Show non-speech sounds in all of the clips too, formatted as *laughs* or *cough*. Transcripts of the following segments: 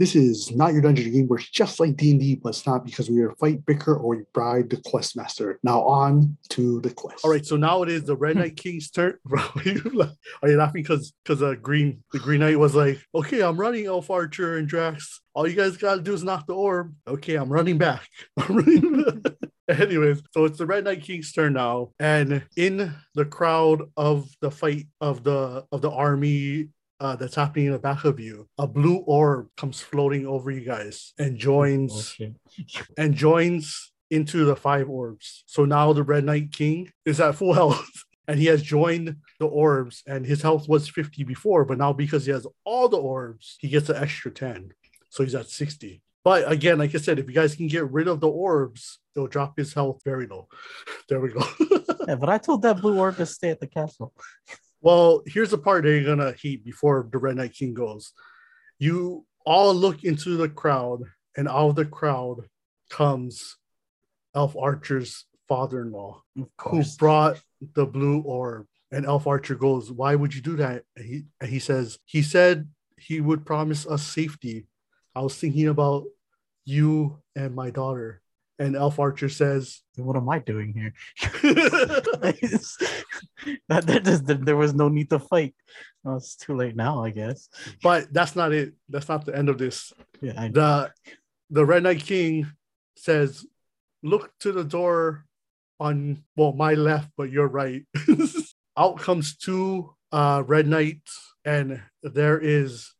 This is not your dungeon game where it's just like D&D, but it's not because we are fight, bicker, or we bribe the quest master. Now on to the quest. All right, so now it is the Red Knight King's turn. *laughs* Are you, are you laughing because because uh, Green the Green Knight was like, okay, I'm running Elf Archer and Drax. All you guys gotta do is knock the orb. Okay, I'm running back. *laughs* I'm running back. *laughs* Anyways, so it's the Red Knight King's turn now, and in the crowd of the fight of the of the army uh, that's happening in the back of you, a blue orb comes floating over you guys and joins Bullshit. and joins into the five orbs. So now the Red Knight King is at full *laughs* health. And he has joined the orbs, and his health was 50 before, but now because he has all the orbs, he gets an extra 10. So he's at 60. But again, like I said, if you guys can get rid of the orbs, they'll drop his health very low. *laughs* There we go. *laughs* Yeah, but I told that blue orb to stay at the castle. Well, here's the part that you're gonna hate before the Red Knight King goes. You all look into the crowd, and out of the crowd comes Elf Archer's father-in-law, who brought the blue orb. And Elf Archer goes, "Why would you do that?" And he and he says, "He said he would promise us safety. I was thinking about you and my daughter." And Elf Archer says, What am I doing here? *laughs* *laughs* that, that just, there was no need to fight. Well, it's too late now, I guess. "But that's not it. That's not the end of this." Yeah, the the red knight king says look to the door on well my left but you're right *laughs* out comes two uh red knights and there is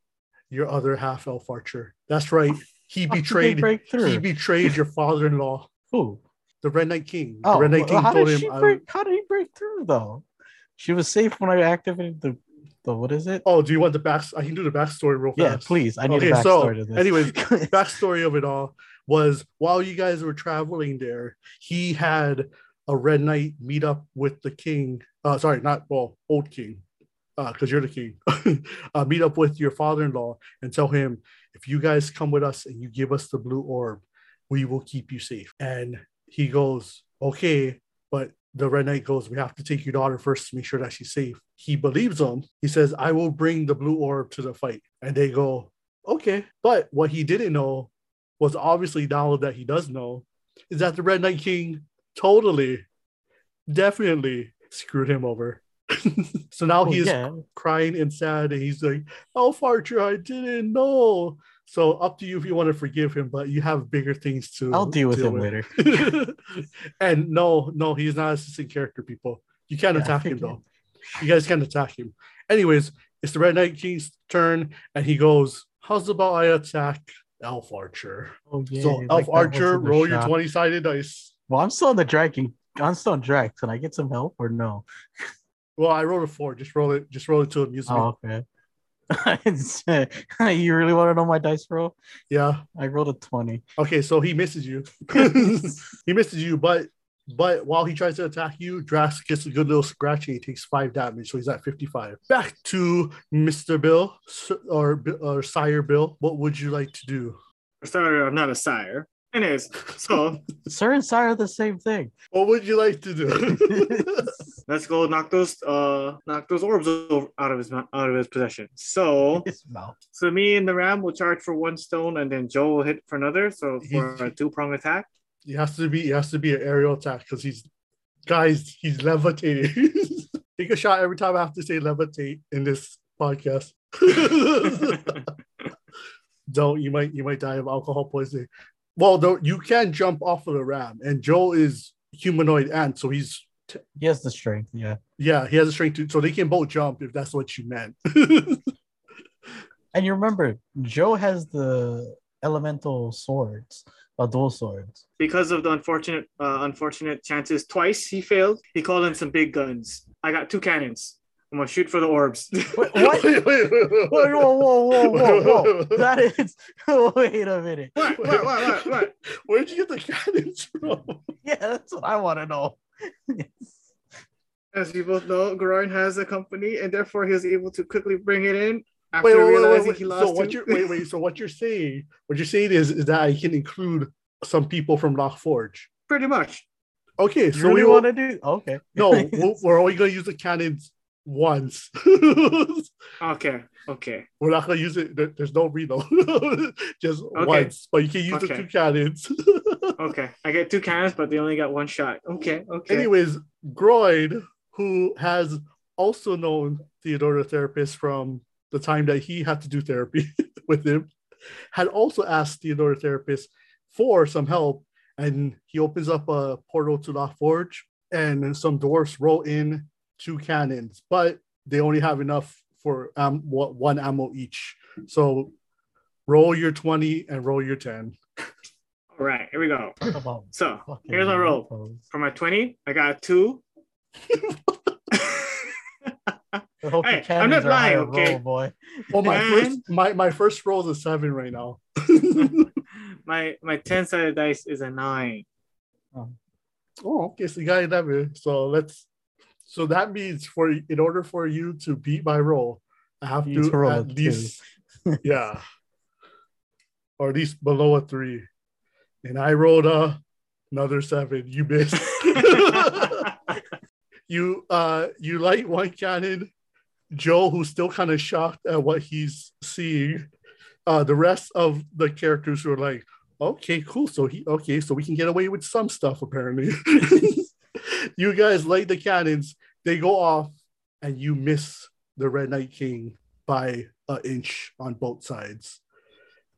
your other half elf archer that's right he How did they betrayed he betrayed your father-in-law *laughs* Who? the red knight king the Oh, red knight king how told did him she I- break? How did he break through though? She was safe when I activated the the what is it? oh do you want the back i can do the backstory real yeah, fast please. I need Okay, so, backstory to this. anyways, *laughs* backstory of it all was while you guys were traveling there, he had a red knight meet up with the king. Uh, sorry, not well, old king, because you're the king. *laughs* uh, meet up with your father-in-law and tell him if you guys come with us and you give us the blue orb, we will keep you safe. And he goes, okay, but the red knight goes, we have to take your daughter first to make sure that she's safe. He believes him. He says, I will bring the blue orb to the fight. And they go, okay. But what he didn't know was obviously now that he does know is that the Red Knight King totally, definitely screwed him over. *laughs* so now oh, Well, he's yeah. crying and sad, and he's like, "Elf Archer, I didn't know." So up to you if you want to forgive him, but you have bigger things to. I'll deal with deal him later. *laughs* and no, no, he's not a assistant character. People, you can't Yeah, attack him though. You guys can't attack him. Anyways, it's the Red Knight King's turn, and he goes, "How's about I attack Elf Archer?" Oh yeah. so Elf Archer, roll your twenty-sided dice. Well, I'm still on the dragon. I'm still on Drax. Can I get some help or no? Well, I rolled a four. Just roll it. Just roll it to amuse me. Oh, okay. *laughs* you really want to know my dice roll? Yeah. I rolled a 20. Okay, so he misses you. *laughs* he misses you, but but while he tries to attack you, Drax gets a good little scratch and He takes five damage, so he's at 55. Back to Mr. Bill s- or, or Sire Bill. What would you like to do? For starter, I'm not a sire. Anyways, so Sir and Sire are the same thing. What would you like to do? *laughs* let's go knock those uh knock those orbs over, out of his mou- out of his possession. So His mouth. so me and the ram will charge for one stone, and then Joe will hit for another. So for He- a two prong attack. he has to be. he has to be an aerial attack because he's, guys. He's levitating. *laughs* Take a shot every time I have to say levitate in this podcast. *laughs* Don't you might you might die of alcohol poisoning. Well, though you can jump off of the ram, and Joe is humanoid ant, so he's He has the strength. Yeah. yeah he has the strength to so they can both jump if that's what you meant. *laughs* And you remember, Joe has the elemental swords, uh, dual swords. Because of the unfortunate uh, unfortunate chances, twice he failed. He called in some big guns. I got two cannons. I'm gonna shoot for the orbs. Wait, *laughs* what? Wait, wait, wait, wait, Whoa, whoa, whoa, whoa, whoa, *laughs* whoa. That is. *laughs* Wait a minute. what, what, what, what, what? Where'd you get the cannons from? Yeah, that's what I want to know. As you both know, Groin has a company, and therefore he was able to quickly bring it in after Wait, wait, wait, realizing wait, he lost. So what you're wait, wait. So what you're saying, what you're saying is, is that I can include some people from Lockforge. Pretty much. Okay, so really we want to do? Okay. no, we're only going to use the cannons once. *laughs* Okay, okay. We're not gonna use it. there- There's no reload. *laughs* Just Okay. once, but you can use the two cannons. *laughs* Okay, I get two cannons, but they only got one shot. Okay, okay. Anyways, Groin, who has also known Theodore the therapist from the time that he had to do therapy with him, had also asked Theodore the therapist for some help. And he opens up a portal to La Forge, and some dwarfs roll in two cannons, but they only have enough for um, one one ammo each. So roll your 20 and roll your 10. All right, here we go. So here's my roll. for my twenty. I got a two. I hope Hey, the I'm not lying, okay? roll, boy. Oh, my And- first my, my first roll is a seven right now. *laughs* my my ten sided dice is a nine. Oh, okay. So you got 11. So let's. So that means for in order for you to beat my roll, I have You to at least, yeah, or at least below a three. And I rolled a another seven. You missed. *laughs* you uh you light one cannon. Joe, who's still kind of shocked at what he's seeing. Uh, the rest of the characters were like, okay, cool. So he okay, so we can get away with some stuff apparently. *laughs* you guys light the cannons, they go off, and you miss the Red Knight King by an inch on both sides.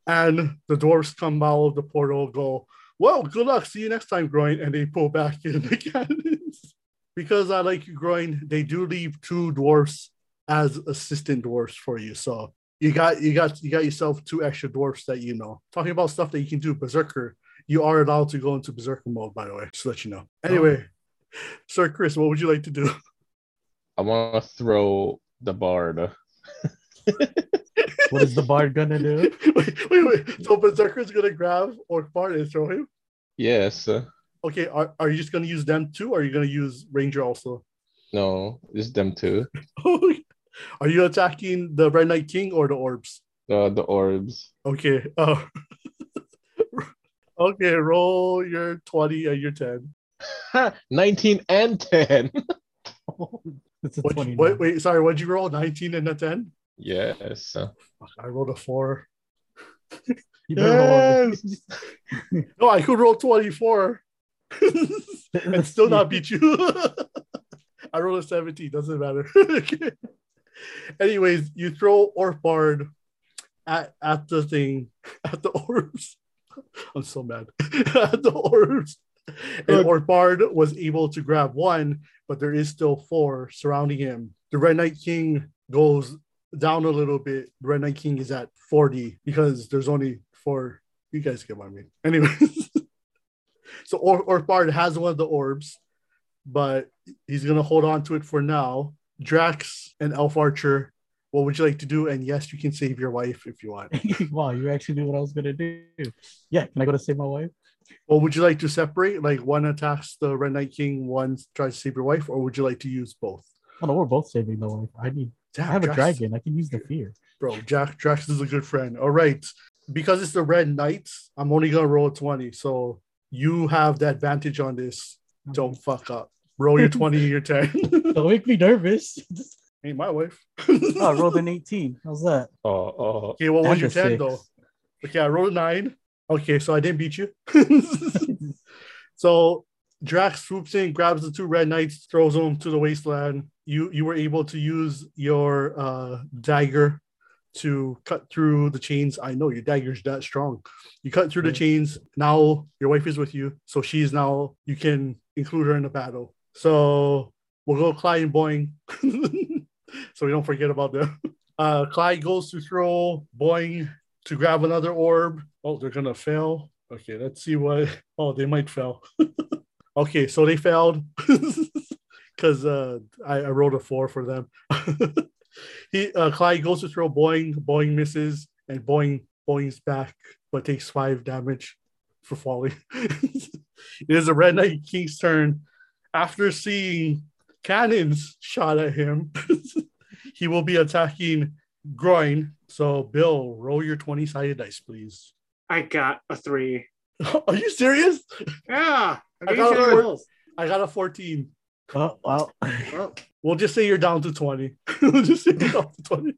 And the dwarves come out of the portal, go, Well, good luck. See you next time, Groin. And they pull back *laughs* in the cannons. because I like you, Groin, they do leave two dwarfs as assistant dwarfs for you. So you got you got you got yourself two extra dwarfs that you know. Talking about stuff that you can do, Berserker. You are allowed to go into Berserker mode, by the way, just to let you know. Anyway, oh. Sir Chris, what would you like to do? I want to throw the bard. What is the bard gonna do? *laughs* wait, wait, wait. So Berserker's gonna grab Orc Bard and throw him? Yes. uh, Okay, are, are you just gonna use them too, or are you gonna use Ranger also? No, it's them two. *laughs* are you attacking the Red Knight King or the orbs? The the orbs. Okay. Uh, *laughs* okay, roll your 20 and your 10. *laughs* 19 and 10. *laughs* It's a What'd you- 29. wait, wait, sorry, what'd you roll? 19 and a 10? yes. I rolled a four. *laughs* You better roll Yes! No, I could roll 24 and still not beat you. I rolled a 17, doesn't matter. Anyways, you throw Orc Bard at, at the thing, at the orbs. I'm so mad. at the orbs. *laughs* And Good. Bard was able to grab one, but there is still four surrounding him. The Red Knight King goes down a little bit. The Red Knight King is at 40 because there's only four. You guys get what I mean. *laughs* Anyways. so Or- Orc Bard has one of the orbs, but he's gonna hold on to it for now. Drax and Elf Archer, what would you like to do? And yes, you can save your wife if you want. *laughs* wow, you actually knew what I was gonna do. Yeah, can I go to save my wife? Or would you like to separate? Like one attacks the Red Knight King, one tries to save your wife, or would you like to use both? Oh no, we're both saving the wife. I need. Damn, I have a dragon. I can use the fear. bro. Jack Drax is a good friend. All right, because it's the Red Knights, I'm only gonna roll a twenty. So you have the advantage on this. Don't fuck up. Roll your twenty and your ten. *laughs* Don't make me nervous. *laughs* Ain't my wife. oh, I rolled an *laughs* 18. How's that? Oh, oh. Okay, what was your a 10 six. though? Okay, I rolled a nine. Okay, so I didn't beat you. *laughs* so Drax swoops in, grabs the two red knights, throws them to the wasteland. You you were able to use your uh, dagger to cut through the chains. I know your dagger's that strong. You cut through the chains. Now your wife is with you, so she's now you can include her in the battle. So we'll go Clyde and Boeing, *laughs* so we don't forget about them. *laughs* Uh, Clyde goes to throw Boeing to grab another orb. Oh, they're gonna fail. Okay, let's see what. Oh, they might fail. *laughs* okay, so they failed *laughs* because uh, I, I rolled a four for them. *laughs* he uh, Clyde goes to throw Boeing. Boeing misses, and Boeing Boeing's back, but takes five damage for falling. it is a Red Knight King's turn. After seeing cannons shot at him, he will be attacking groin. So, Bill, roll your 20 sided dice, please. I got a three. *laughs* Are you serious? Yeah. I got got a four. I got a 14. Oh, well, Well, We'll just say you're down to 20. *laughs* we'll just say you're down to 20.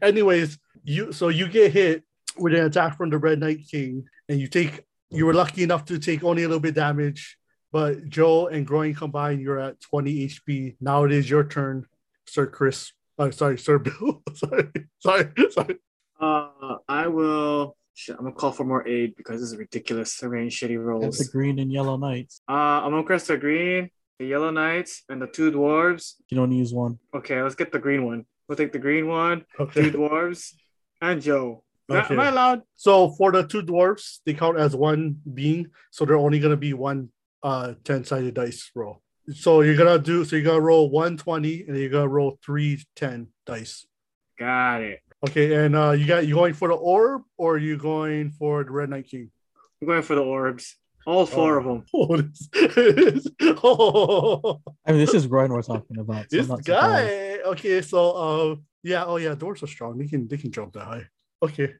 Anyways, you so you get hit with an attack from the Red Knight King, and you take you were lucky enough to take only a little bit damage, but Joe and Groin combined, you're at 20 HP. Now it is your turn, Sir Chris. Uh, sorry, Sir Bill. *laughs* sorry, sorry, sorry. Uh, I will. Shit, I'm gonna call for more aid because this is ridiculous. Arrange shitty That's rolls. the green and yellow knights. Uh, I'm gonna press the green, the yellow knights, and the two dwarves. You don't use one. Okay, let's get the green one. We'll take the green one, two Okay. dwarves, and Joe. Is that- Am I allowed? So for the two dwarves, they count as one being, so they're only gonna be one uh 10-sided dice roll. So you're gonna do so you're gonna roll 120 and you're gonna roll three 10 dice. Got it. Okay, and uh you got you going for the orb or are you going for the Red Knight King? I'm going for the orbs. All four of them. *laughs* Oh, this, *laughs* oh, I mean, this is Groin we're talking about. So this I'm not surprised. guy. Okay, so uh yeah, oh yeah, Doors are strong. They can they can jump that high. Okay.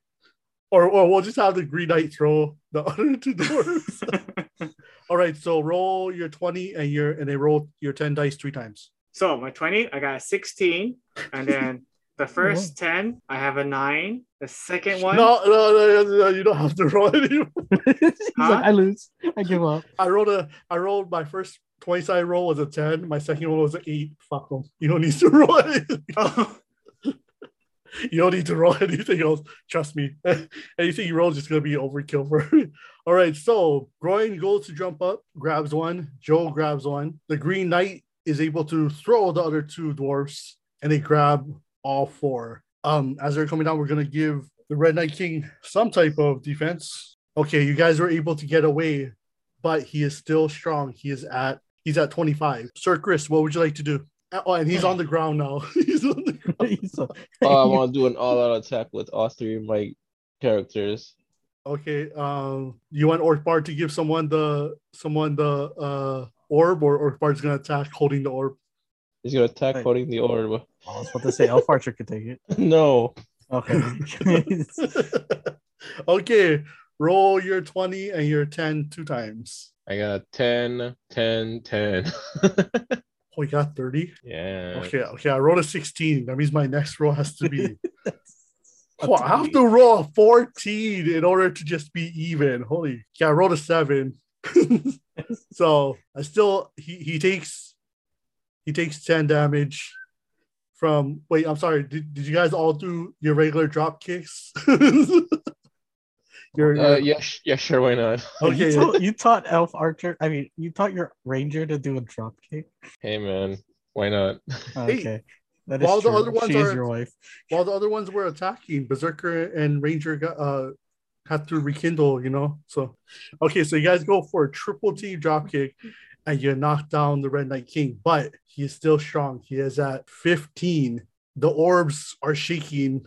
Or or we'll just have the green knight throw the *laughs* other two doors. All right, so roll your 20 and your and they roll your 10 dice three times. so my 20, I got a 16. And then the first 10, I have a 9. The second one, No, no, no, no, no, you don't have to *laughs* roll anymore. *laughs* Huh? like, I lose. I give up. *laughs* I rolled a I rolled my first 20 side roll was a 10. My second one was an 8. Fuck them. You don't need to roll anything. You don't need to roll anything else. Trust me. anything you roll is just gonna be overkill for me. All right, so Groin goes to jump up, grabs one. Joe grabs one. The Green Knight is able to throw the other two dwarfs, and they grab all four. Um, as they're coming down, we're gonna give the Red Knight King some type of defense. Okay, you guys were able to get away, but he is still strong. He is at he's at 25. Sir Chris, what would you like to do? Oh, and he's on the ground now. *laughs* he's on the *laughs* ground. He's a- *laughs* Oh, I want to do an all-out attack with all three of my characters. Okay. Um, you want Orc Bard to give someone the someone the uh orb, or Orc Bard's gonna attack holding the orb. He's gonna attack holding the orb. I was about to say Elf Archer could take it. *laughs* No. Okay. *laughs* okay. Roll your 20 and your 10 two times. I got a 10, 10, 10. *laughs* Oh, you got 30? yeah. Okay, okay. I rolled a 16. That means my next roll has to be. Oh, I have to roll a 14 in order to just be even. Holy yeah, I rolled a seven. so I still he he takes he takes 10 damage from wait, I'm sorry. Did, did you guys all do your regular drop kicks? *laughs* your, Uh, your- yeah, sh- yeah, sure, why not? *laughs* okay. You, taught, you taught Elf Archer. I mean, you taught your Ranger to do a drop kick. Hey, man, why not? Okay. That is while the true. other ones she is are- your wife. While the other ones were attacking, Berserker and Ranger got uh had to rekindle, you know. So okay, so you guys go for a triple T drop kick and you knock down the Red Knight King, but he is still strong. He is at 15. The orbs are shaking,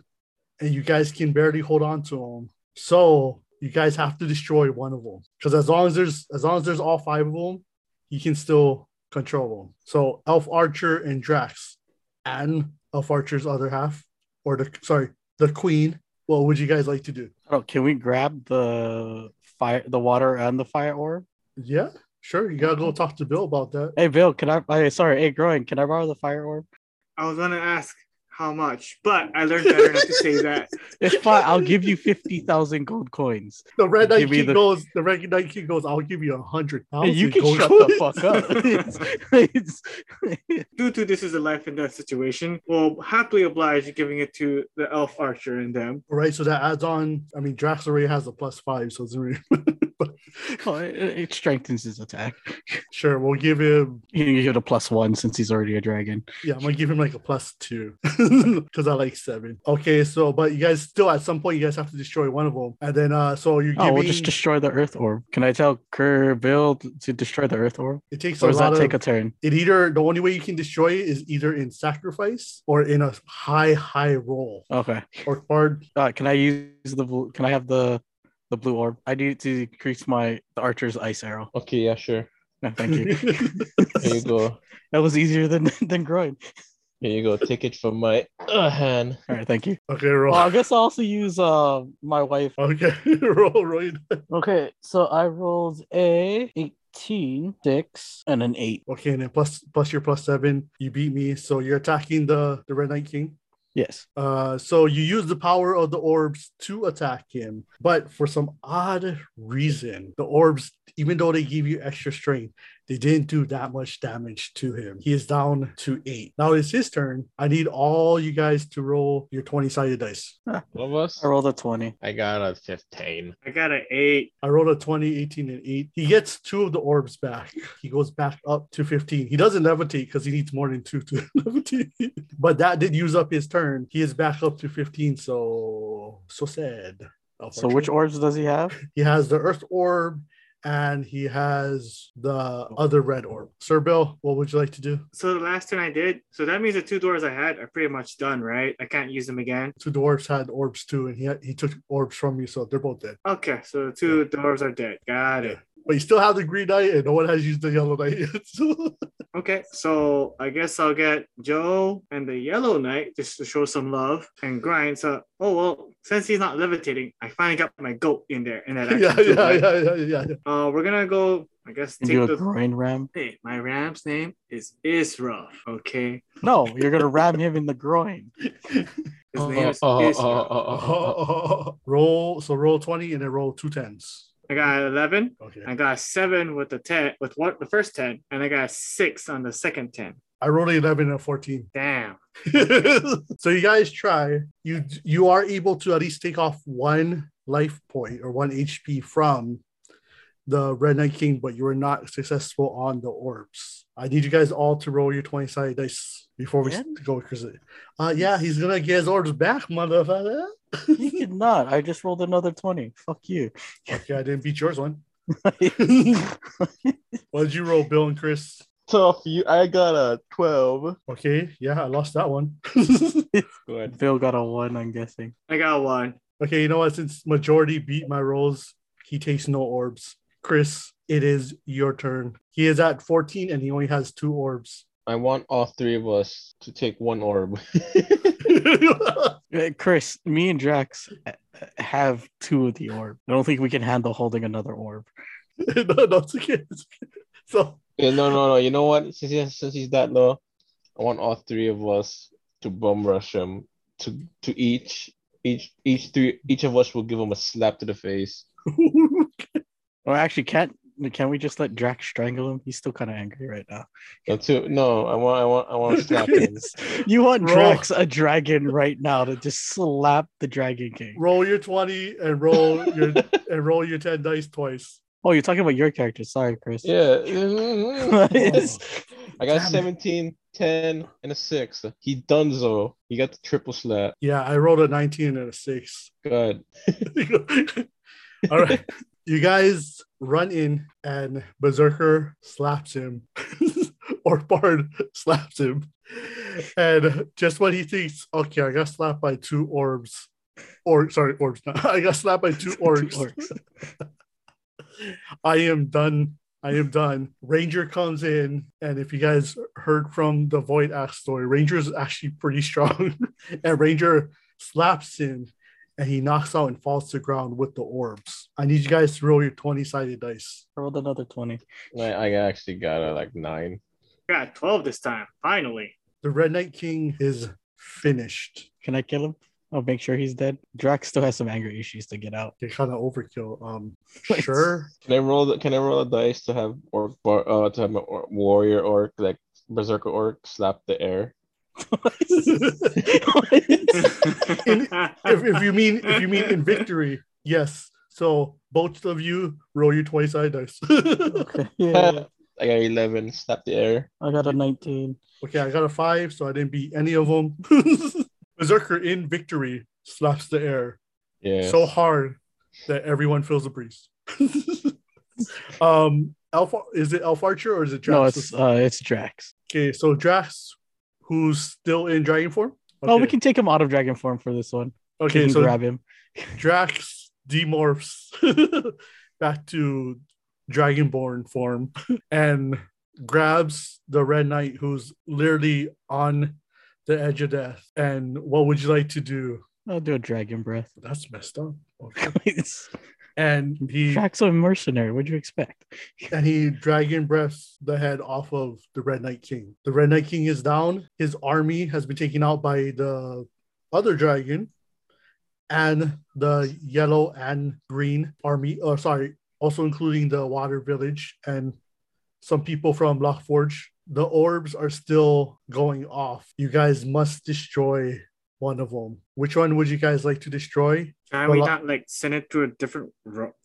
and you guys can barely hold on to him. So you guys have to destroy one of them. Because as long as there's as long as there's all five of them, you can still control them. So Elf Archer and Drax and Elf Archer's other half, or the sorry, the Queen. What would you guys like to do? Oh, can we grab the fire, the water, and the fire orb? Yeah, sure. You gotta go talk to Bill about that. Hey, Bill, can I? I sorry, hey, growing. Can I borrow the fire orb? I was gonna ask how much, but I learned better not to say that. *laughs* *laughs* It's fine. I'll give you fifty thousand gold coins. The Red Knight King the- goes. The Red Knight King goes. I'll give you a hundred Hey, thousand. you can gold shut coins." the fuck up. It's- *laughs* it's- Due to this is a life and death situation, we'll happily oblige giving it to the elf archer and them. right, so that adds on. I mean, Drax already has a plus five, so it's really, *laughs* oh, it, it strengthens his attack. *laughs* sure. We'll give him. You can give it a plus one since he's already a dragon. Yeah, I'm gonna give him like a plus two *laughs* because I like seven. Okay, so but you guys still at some point you guys have to destroy one of them, and then uh, so you're Oh, we'll just destroy the Earth Orb. Can I tell Kerr Bill to destroy the Earth Orb, it takes or a does that of. take a turn? it either the only way you can destroy it is either in sacrifice or in a high high roll Okay. or bard. Uh, can I use the? Can I have the the blue orb? I need to increase my the archer's ice arrow. Okay, yeah, sure. No, thank you. *laughs* Here you go. *laughs* that was easier than *laughs* than groin. Here you go. Take it from my uh, hand. All right, thank you. okay, roll. Well, I guess I'll also use uh my wife. Okay, roll, roll. Okay, so I rolled a eight, 19, 6, and an 8. Okay, and then plus plus your plus seven, you beat me. So you're attacking the the Red Knight King. Yes. Uh, so you use the power of the orbs to attack him, but for some odd reason, the orbs, even though they give you extra strength, they didn't do that much damage to him. He is down to eight. Now it's his turn. I need all you guys to roll your 20 sided dice. *laughs* What of us? I rolled a 20. I got a 15. I got an eight. I rolled a 20, 18, and 8. He gets two of the orbs back. He goes back up to 15. He doesn't levitate because he needs more than two to *laughs* levitate. but that did use up his turn. He is back up to 15. So, so sad. So which orbs does he have? He has the Earth Orb and he has the other red orb. Sir Bill, what would you like to do? So the last turn I did, so that means the two doors I had are pretty much done, right? I can't use them again. Two dwarves had orbs too, and he had, he took orbs from you, so they're both dead. Okay, so the two doors are dead. Got it. But you still have the green knight, and no one has used the yellow knight yet. *laughs* So Okay, so I guess I'll get Joe and the Yellow Knight just to show some love and grind. So, oh well, since he's not levitating, I finally got my goat in there in that *laughs* action. yeah, too, yeah, right? yeah, yeah, yeah, yeah. Uh, we're gonna go. I guess You take do a the. groin ram? Hey, my ram's name is Israf. Okay, No, you're gonna ram him in the groin. *laughs* his name is Israf. oh. roll so roll 20 and then roll two tens. I got eleven. Okay. I got seven with the ten with what the first ten, and I got six on the second ten. I rolled 11 and 14. Damn. *laughs* so you guys try. You you are able to at least take off one life point or one HP from the Red Knight King, but you were not successful on the orbs. I need you guys all to roll your 20 sided dice before we Again? go because uh yeah, he's gonna get his orbs back, motherfucker. he did not. I just rolled another 20. Fuck you. okay, I didn't beat yours one. *laughs* What did you roll, Bill and Chris? Tough. You. I got a 12. Okay, yeah, I lost that one. *laughs* *laughs* Go ahead. Bill got a 1, I'm guessing. I got one. okay, you know what? Since majority beat my rolls, he takes no orbs. Chris, it is your turn. He is at 14 and he only has two orbs. I want all three of us to take one orb. *laughs* *laughs* Uh, Chris, me and Drax uh, have two of the orb. I don't think we can handle holding another orb. *laughs* no, no, it's okay. It's okay. So Yeah, no, no, no. You know what? Since he's, since he's that low, I want all three of us to bum rush him. To to each each each three each of us will give him a slap to the face. Or actually, can't can we just let Drax strangle him? He's still kind of angry right now. No, to, no, I want I want I want to slap him. You want Roll. Drax, a dragon, right now to just slap the Dragon King. roll your 20 and roll your and roll your 10 dice twice. Oh, you're talking about your character. Sorry, Chris. Yeah. *laughs* It's- I got Damn 17, 10, and a 6. He donezo. He got the triple slap. Yeah, I rolled a 19 and a 6. Good. *laughs* All right. You guys run in and Berserker slaps him. *laughs* or Bard slaps him. And just when he thinks, okay, I got slapped by two orbs. Or sorry, orbs. not- *laughs* I got slapped by two *laughs* Two orcs. orcs. I am done. I am done. Ranger comes in, and if you guys heard from the Void Axe story, Ranger is actually pretty strong. and Ranger slaps him, and he knocks out and falls to the ground with the orbs. I need you guys to roll your 20 sided dice. I rolled another 20. I, I actually got a like 9. Got twelve this time. Finally. The Red Knight King is finished. Can I kill him? I'll make sure he's dead. Drax still has some anger issues to get out. They kind of overkill. Um, *laughs* sure. Can I roll the Can I roll a dice to have orc bar, uh to have my or, warrior orc like berserker orc slap the air? In- if, if you mean if you mean in victory, yes. So both of you roll your 20 sided dice. okay. *laughs* Yeah, I got eleven. Slap the air. I got a 19. Okay, I got a five, so I didn't beat any of them. *laughs* Berserker in victory slaps the air Yeah. so hard that everyone feels the breeze. *laughs* um, Elf is it Elf Archer or is it Drax? No, it's uh, it's Drax. okay. So Drax, who's still in dragon form. Oh, we can take him out of dragon form for this one. Okay, so grab him. Drax demorphs *laughs* back to dragonborn form *laughs* and grabs the Red Knight, who's literally on the edge of death. And what would you like to do? I'll do a dragon breath. That's messed up. *laughs* Okay. And he Jack's a mercenary. What'd you expect? *laughs* and he dragon breaths the head off of the Red Knight King. The Red Knight King is down. His army has been taken out by the other dragon, and the yellow and green army. Oh, sorry, also including the Water Village and some people from Lockforge. The orbs are still going off. You guys must destroy one of them. Which one would you guys like to destroy? Can we uh, not like send it to a different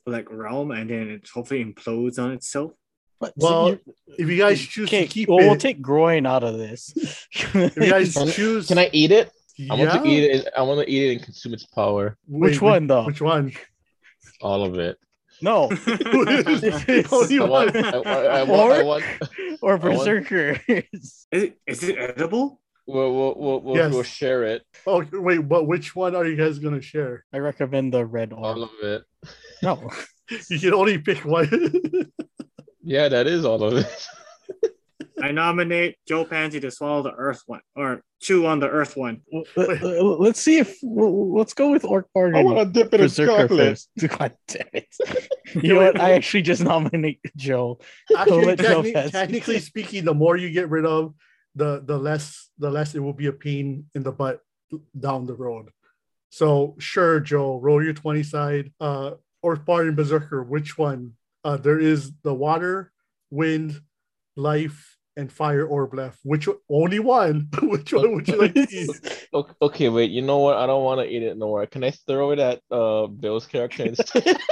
like realm and then it hopefully implodes on itself? But Well, you- If you guys choose okay, to keep well, it, we'll take groin out of this. *laughs* if you guys *laughs* Can- choose, Can I eat it? I want to eat it. I want to eat it and consume its power. Which Wait, one, though? Which one? All of it. no, Only *laughs* I one. want, I, I, want, I want, or want- berserkers. Is it is it edible? We'll, we'll, we'll, we'll, Yes. we'll share it. Oh wait, but which one are you guys gonna share? I recommend the red one. All of it. No, *laughs* You can only pick one. Yeah, that is all of it. I nominate Joe Pansy to swallow the earth one or chew on the earth one. Let- let- let's see if let's go with orc bargain. I want to dip it in Berserker chocolate. first. *laughs* God damn it! *laughs* You know what? I actually just nominate Joe. Actually, let Joe techni- pass. technically speaking, the more you get rid of, the the less the less it will be a pain in the butt down the road. So sure, Joe, roll your twenty side. Uh, or Spartan Berserker, which one? Uh, there is the water, wind, life, and fire orb left. Which only one? *laughs* which one would you like to eat? *laughs* Okay, okay, wait. You know what? I don't want to eat it no more. Can I throw it at uh Bill's character instead? *laughs*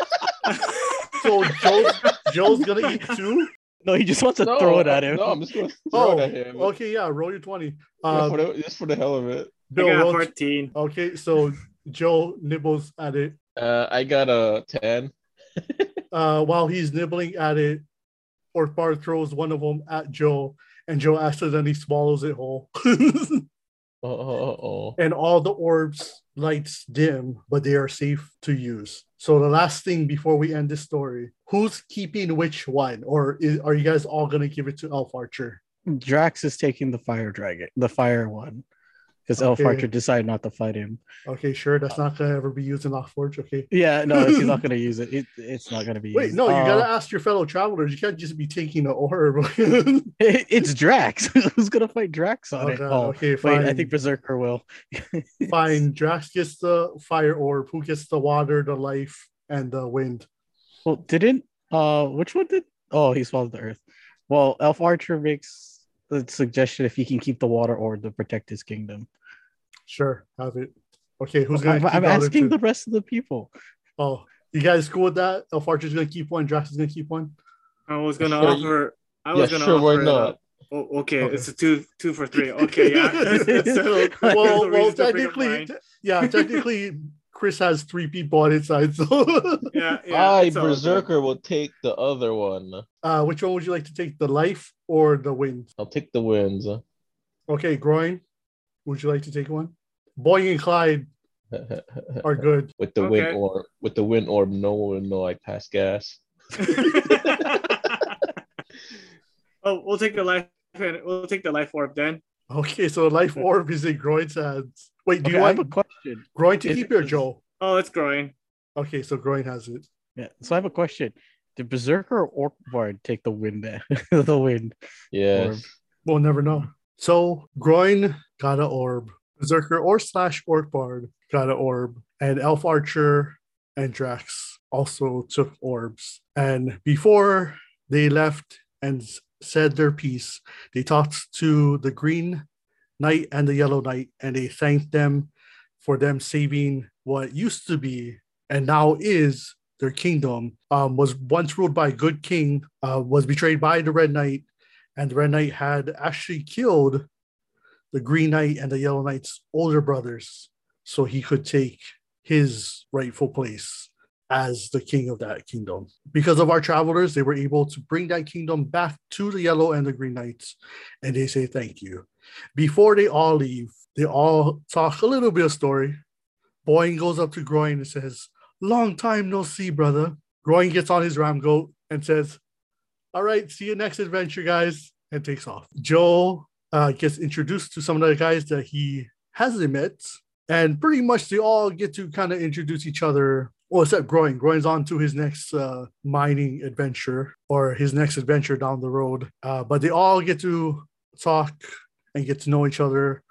So Joe, Joe's gonna eat two. No, he just wants to no, throw it at him. No, I'm just gonna *laughs* throw Oh, it at him. okay, yeah. Roll your twenty. Yeah, Uh, for the, just for the hell of it. Bill, I got roll 14. Okay, so Joe nibbles at it. Uh, I got a ten. *laughs* Uh, while he's nibbling at it, Orc Bard throws one of them at Joe, and Joe accidentally swallows it whole. Oh, oh, oh, and all the orbs lights dim, but they are safe to use. So the last thing before we end this story, who's keeping which one, or is, are you guys all gonna give it to Elf Archer? Drax is taking the fire dragon, the fire one, because Elf Okay. Archer decided not to fight him. Okay, sure, that's not gonna ever be used in Lockforge. Okay. Yeah, no, he's not gonna *laughs* use it. it it's not gonna be. Wait, used. no, you Uh, gotta ask your fellow travelers. You can't just be taking the orb. *laughs* it- it's Drax. *laughs* Who's gonna fight Drax on it? Oh, okay, wait, fine. I think Berserker will. Fine. Drax gets the fire orb. Who gets the water, the life, and the wind? Well, didn't uh, which one did? Oh, he swallowed the earth. Well, Elf Archer makes the suggestion if he can keep the water orb to protect his kingdom. Sure, have it. Okay, who's gonna? I'm, keep I'm asking two? the rest of the people. Oh, you guys cool with that? Elf Archer's gonna keep one. Drax is gonna keep one. I was gonna Sure, offer. I Yeah, was gonna sure, offer. why not? Oh, okay, Okay. it's a two two for three. Okay, yeah. *laughs* *laughs* So, Well, *laughs* well, reason to bring up technically, t- yeah, technically, Chris has three people on his side. So, *laughs* yeah, yeah. I it's all good. Berserker will take the other one. uh, which one would you like to take? The life or the wind? I'll take the wins. Okay, groin. Would you like to take one? Boy and Clyde *laughs* are good. with the Okay. wind orb, with the wind orb, no one will know I pass gas. *laughs* oh, we'll take the life. We'll take the life orb then. Okay, so life *laughs* orb is in groin's hands. Wait, do Okay, you I have a question. groin to Is- keep your is- Joe? Oh, it's growing. Okay, so groin has it. Yeah, so I have a question. Did Berserker or Orc Bard take the wind? *laughs* the wind. Yes. We'll never know. So groin got an orb. Berserker or slash orc bard got an orb. And Elf Archer and Drax also took orbs. And before they left and said their piece, they talked to the Green Knight and the Yellow Knight, and they thanked them for them saving what used to be and now is their kingdom. Um, was once ruled by a good king, uh, was betrayed by the Red Knight, and the Red Knight had actually killed the Green Knight and the Yellow Knight's older brothers so he could take his rightful place as the king of that kingdom. Because of our travelers, they were able to bring that kingdom back to the Yellow and the Green Knights, and they say thank you. Before they all leave, they all talk a little bit of story. Boing goes up to Groin and says, Long time no see, brother. Groin gets on his ram goat and says, all right, see you next adventure, guys, and takes off. Joel uh, gets introduced to some of the guys that he hasn't met, and pretty much they all get to kind of introduce each other well, except Groin. Groin's on to his next uh, mining adventure or his next adventure down the road. Uh, but they all get to talk and get to know each other.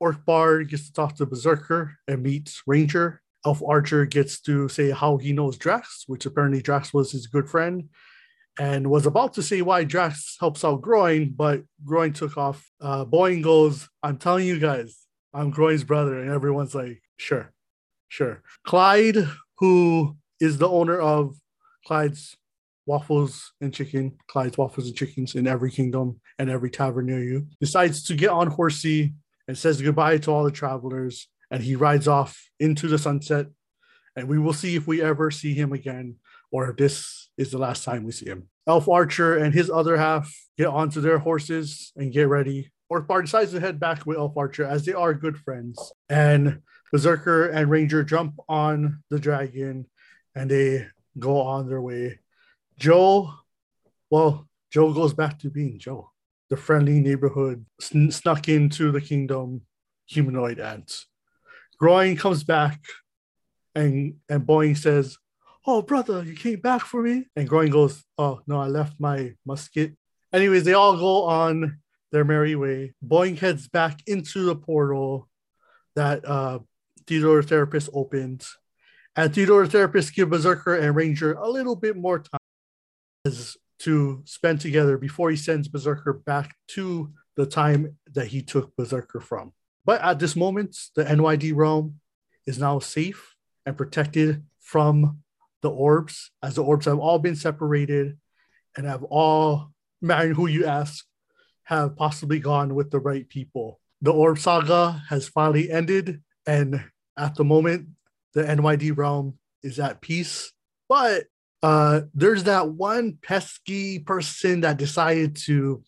Orc Bard gets to talk to Berserker and meets Ranger. Elf Archer gets to say how he knows Drax, which apparently Drax was his good friend, and was about to say why Drax helps out Groin, but Groin took off. Uh, Boing goes, I'm telling you guys, I'm Groin's brother. And everyone's like, sure, sure. Clyde, who is the owner of Clyde's Waffles and Chicken, Clyde's Waffles and Chickens in every kingdom and every tavern near you, decides to get on Horsey and says goodbye to all the travelers. And he rides off into the sunset. And we will see if we ever see him again or if this is the last time we see him. Elf Archer and his other half get onto their horses and get ready. Orc Bard decides to head back with Elf Archer as they are good friends. And Berserker and Ranger jump on the dragon and they go on their way. Joe, well, Joe goes back to being Joe, the friendly neighborhood sn- snuck into the kingdom humanoid ant. Groin comes back and and Boing says, Oh brother, you came back for me? And Groin goes, Oh no, I left my musket. Anyways, they all go on their merry way. Boing heads back into the portal that uh Theodore Therapist opened. And Theodore Therapist give Berserker and Ranger a little bit more time to spend together before he sends Berserker back to the time that he took Berserker from. But at this moment, the NYD realm is now safe and protected from the orbs, as the orbs have all been separated and have all, matter who you ask, have possibly gone with the right people. The orb saga has finally ended, and at the moment, the NYD realm is at peace. But uh, there's that one pesky person that decided to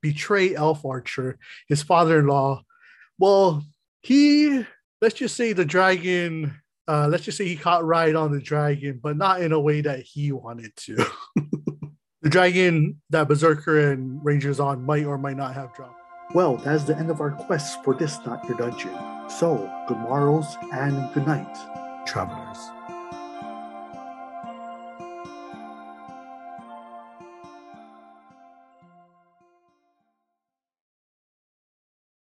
betray Elf Archer, his father in law. Well, he, let's just say the dragon, uh, let's just say he caught ride on the dragon, but not in a way that he wanted to. *laughs* the dragon that Berserker and Rangers on might or might not have dropped. Well, that's the end of our quest for this Not Your Dungeon. So, good morrows and good night, travelers.